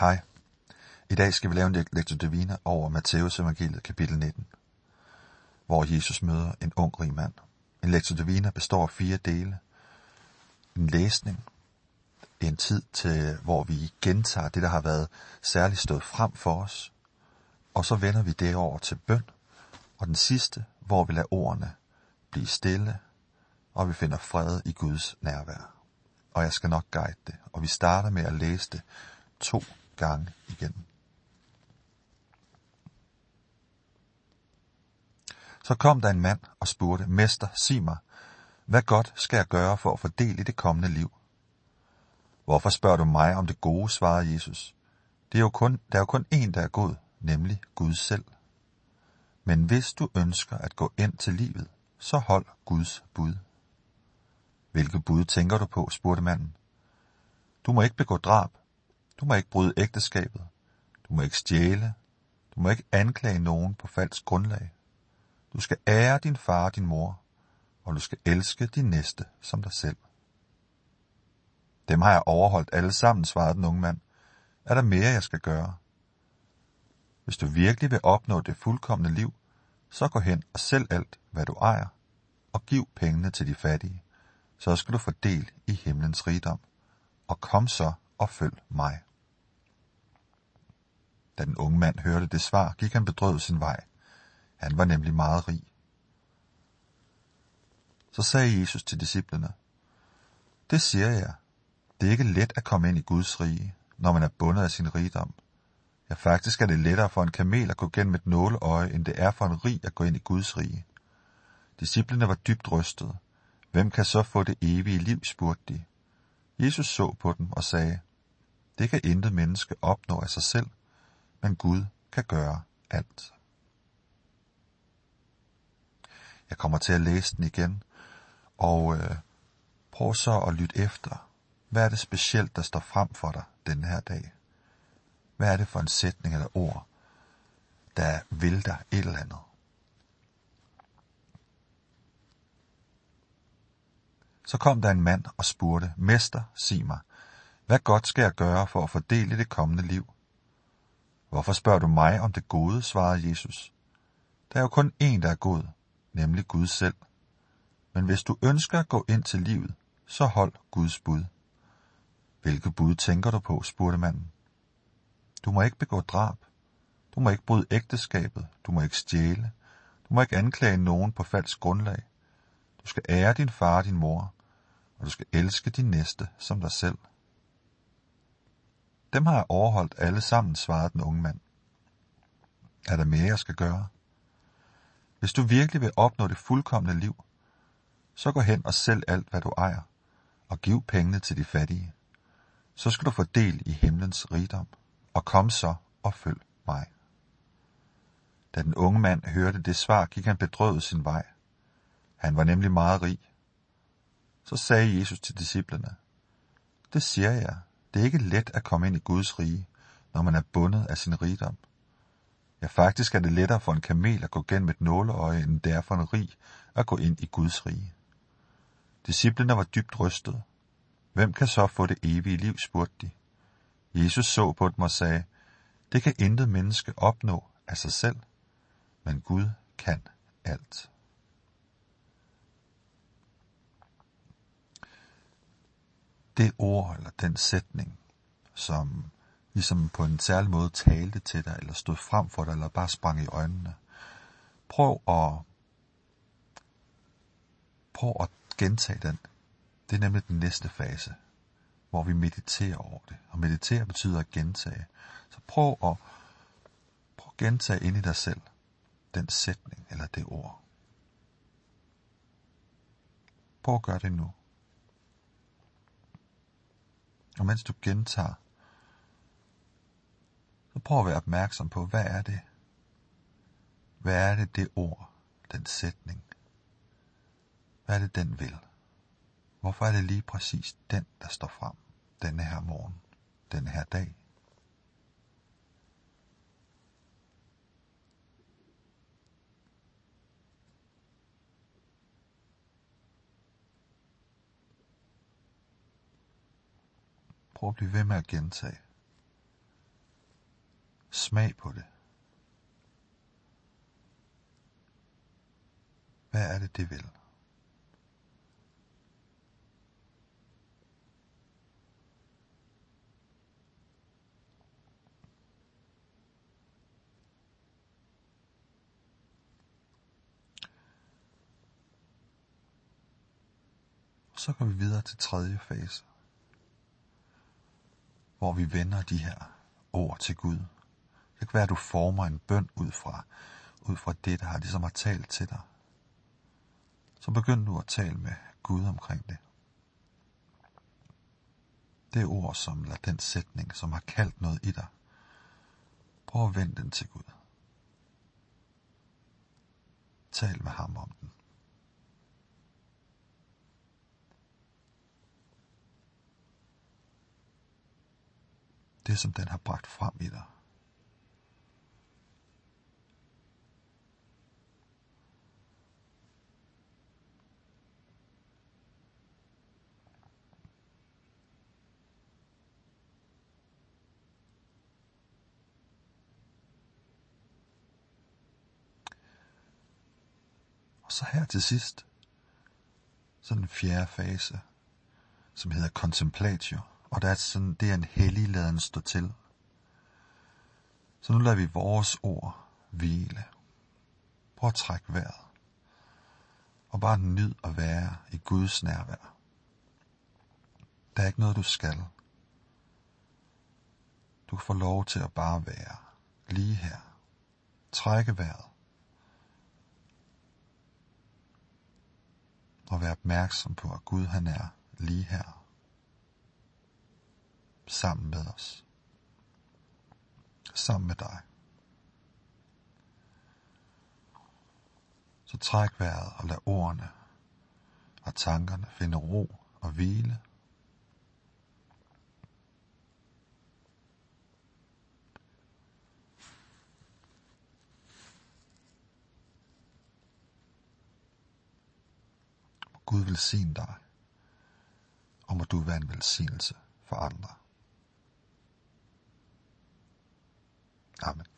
Hej. I dag skal vi lave en lektor divina over Matteus evangeliet kapitel 19, hvor Jesus møder en ung rig mand. En lektor divina består af fire dele. En læsning, en tid til, hvor vi gentager det, der har været særligt stået frem for os, og så vender vi det over til bøn, og den sidste, hvor vi lader ordene blive stille, og vi finder fred i Guds nærvær. Og jeg skal nok guide det, og vi starter med at læse det to gange igen. Så kom der en mand og spurgte, Mester, sig mig, hvad godt skal jeg gøre for at få del i det kommende liv? Hvorfor spørger du mig om det gode, svarede Jesus. Det er jo kun, der er jo kun én, der er god, nemlig Gud selv. Men hvis du ønsker at gå ind til livet, så hold Guds bud. Hvilke bud tænker du på, spurgte manden. Du må ikke begå drab. Du må ikke bryde ægteskabet. Du må ikke stjæle. Du må ikke anklage nogen på falsk grundlag. Du skal ære din far og din mor, og du skal elske din næste som dig selv. Dem har jeg overholdt alle sammen, svarede den unge mand. Er der mere, jeg skal gøre? Hvis du virkelig vil opnå det fuldkommende liv, så gå hen og sælg alt, hvad du ejer, og giv pengene til de fattige. Så skal du få del i himlens rigdom. Og kom så og følg mig. Da den unge mand hørte det svar, gik han bedrøvet sin vej. Han var nemlig meget rig. Så sagde Jesus til disciplene, Det siger jeg, det er ikke let at komme ind i Guds rige, når man er bundet af sin rigdom. Ja, faktisk er det lettere for en kamel at gå gennem et nåleøje, end det er for en rig at gå ind i Guds rige. Disciplene var dybt rystede. Hvem kan så få det evige liv, spurgte de. Jesus så på dem og sagde, det kan intet menneske opnå af sig selv, men Gud kan gøre alt. Jeg kommer til at læse den igen, og øh, prøv så at lytte efter. Hvad er det specielt, der står frem for dig denne her dag? Hvad er det for en sætning eller ord, der vil dig et eller andet? Så kom der en mand og spurgte, Mester, sig mig, hvad godt skal jeg gøre for at fordele det kommende liv? Hvorfor spørger du mig om det gode, svarede Jesus. Der er jo kun én, der er god, nemlig Gud selv. Men hvis du ønsker at gå ind til livet, så hold Guds bud. Hvilke bud tænker du på, spurgte manden. Du må ikke begå drab. Du må ikke bryde ægteskabet. Du må ikke stjæle. Du må ikke anklage nogen på falsk grundlag. Du skal ære din far og din mor, og du skal elske din næste som dig selv. Dem har jeg overholdt alle sammen, svarede den unge mand. Er der mere, jeg skal gøre? Hvis du virkelig vil opnå det fuldkommende liv, så gå hen og sælg alt, hvad du ejer, og giv pengene til de fattige. Så skal du få del i himlens rigdom, og kom så og følg mig. Da den unge mand hørte det svar, gik han bedrøvet sin vej. Han var nemlig meget rig. Så sagde Jesus til disciplene, Det siger jeg, det er ikke let at komme ind i Guds rige, når man er bundet af sin rigdom. Ja, faktisk er det lettere for en kamel at gå gennem et nåleøje, end det er for en rig at gå ind i Guds rige. Disciplene var dybt rystede. Hvem kan så få det evige liv, spurgte de. Jesus så på dem og sagde, det kan intet menneske opnå af sig selv, men Gud kan alt. Det ord eller den sætning, som ligesom på en særlig måde talte til dig, eller stod frem for dig, eller bare sprang i øjnene. Prøv at, prøv at gentage den. Det er nemlig den næste fase, hvor vi mediterer over det. Og meditere betyder at gentage. Så prøv at, prøv at gentage ind i dig selv den sætning eller det ord. Prøv at gøre det nu. Og mens du gentager, så prøv at være opmærksom på, hvad er det? Hvad er det, det ord, den sætning? Hvad er det, den vil? Hvorfor er det lige præcis den, der står frem denne her morgen, denne her dag? Prøv at blive ved med at gentage. Smag på det. Hvad er det, det vil? Så går vi videre til tredje fase, hvor vi vender de her ord til Gud. Det kan være, at du former en bøn ud fra, ud fra det, der har ligesom har talt til dig. Så begynd du at tale med Gud omkring det. Det er ord som, eller den sætning, som har kaldt noget i dig. Prøv at vende den til Gud. Tal med ham om den. Det, som den har bragt frem i dig. Og så her til sidst, så den fjerde fase, som hedder contemplatio og der er sådan, det er en hellig laden stå til. Så nu lader vi vores ord hvile. Prøv at trække vejret. Og bare nyd at være i Guds nærvær. Der er ikke noget, du skal. Du kan få lov til at bare være lige her. Trække vejret. Og være opmærksom på, at Gud han er lige her sammen med os. Sammen med dig. Så træk vejret og lad ordene og tankerne finde ro og hvile. Gud velsigne dig, og må du være en velsignelse for andre. Amen.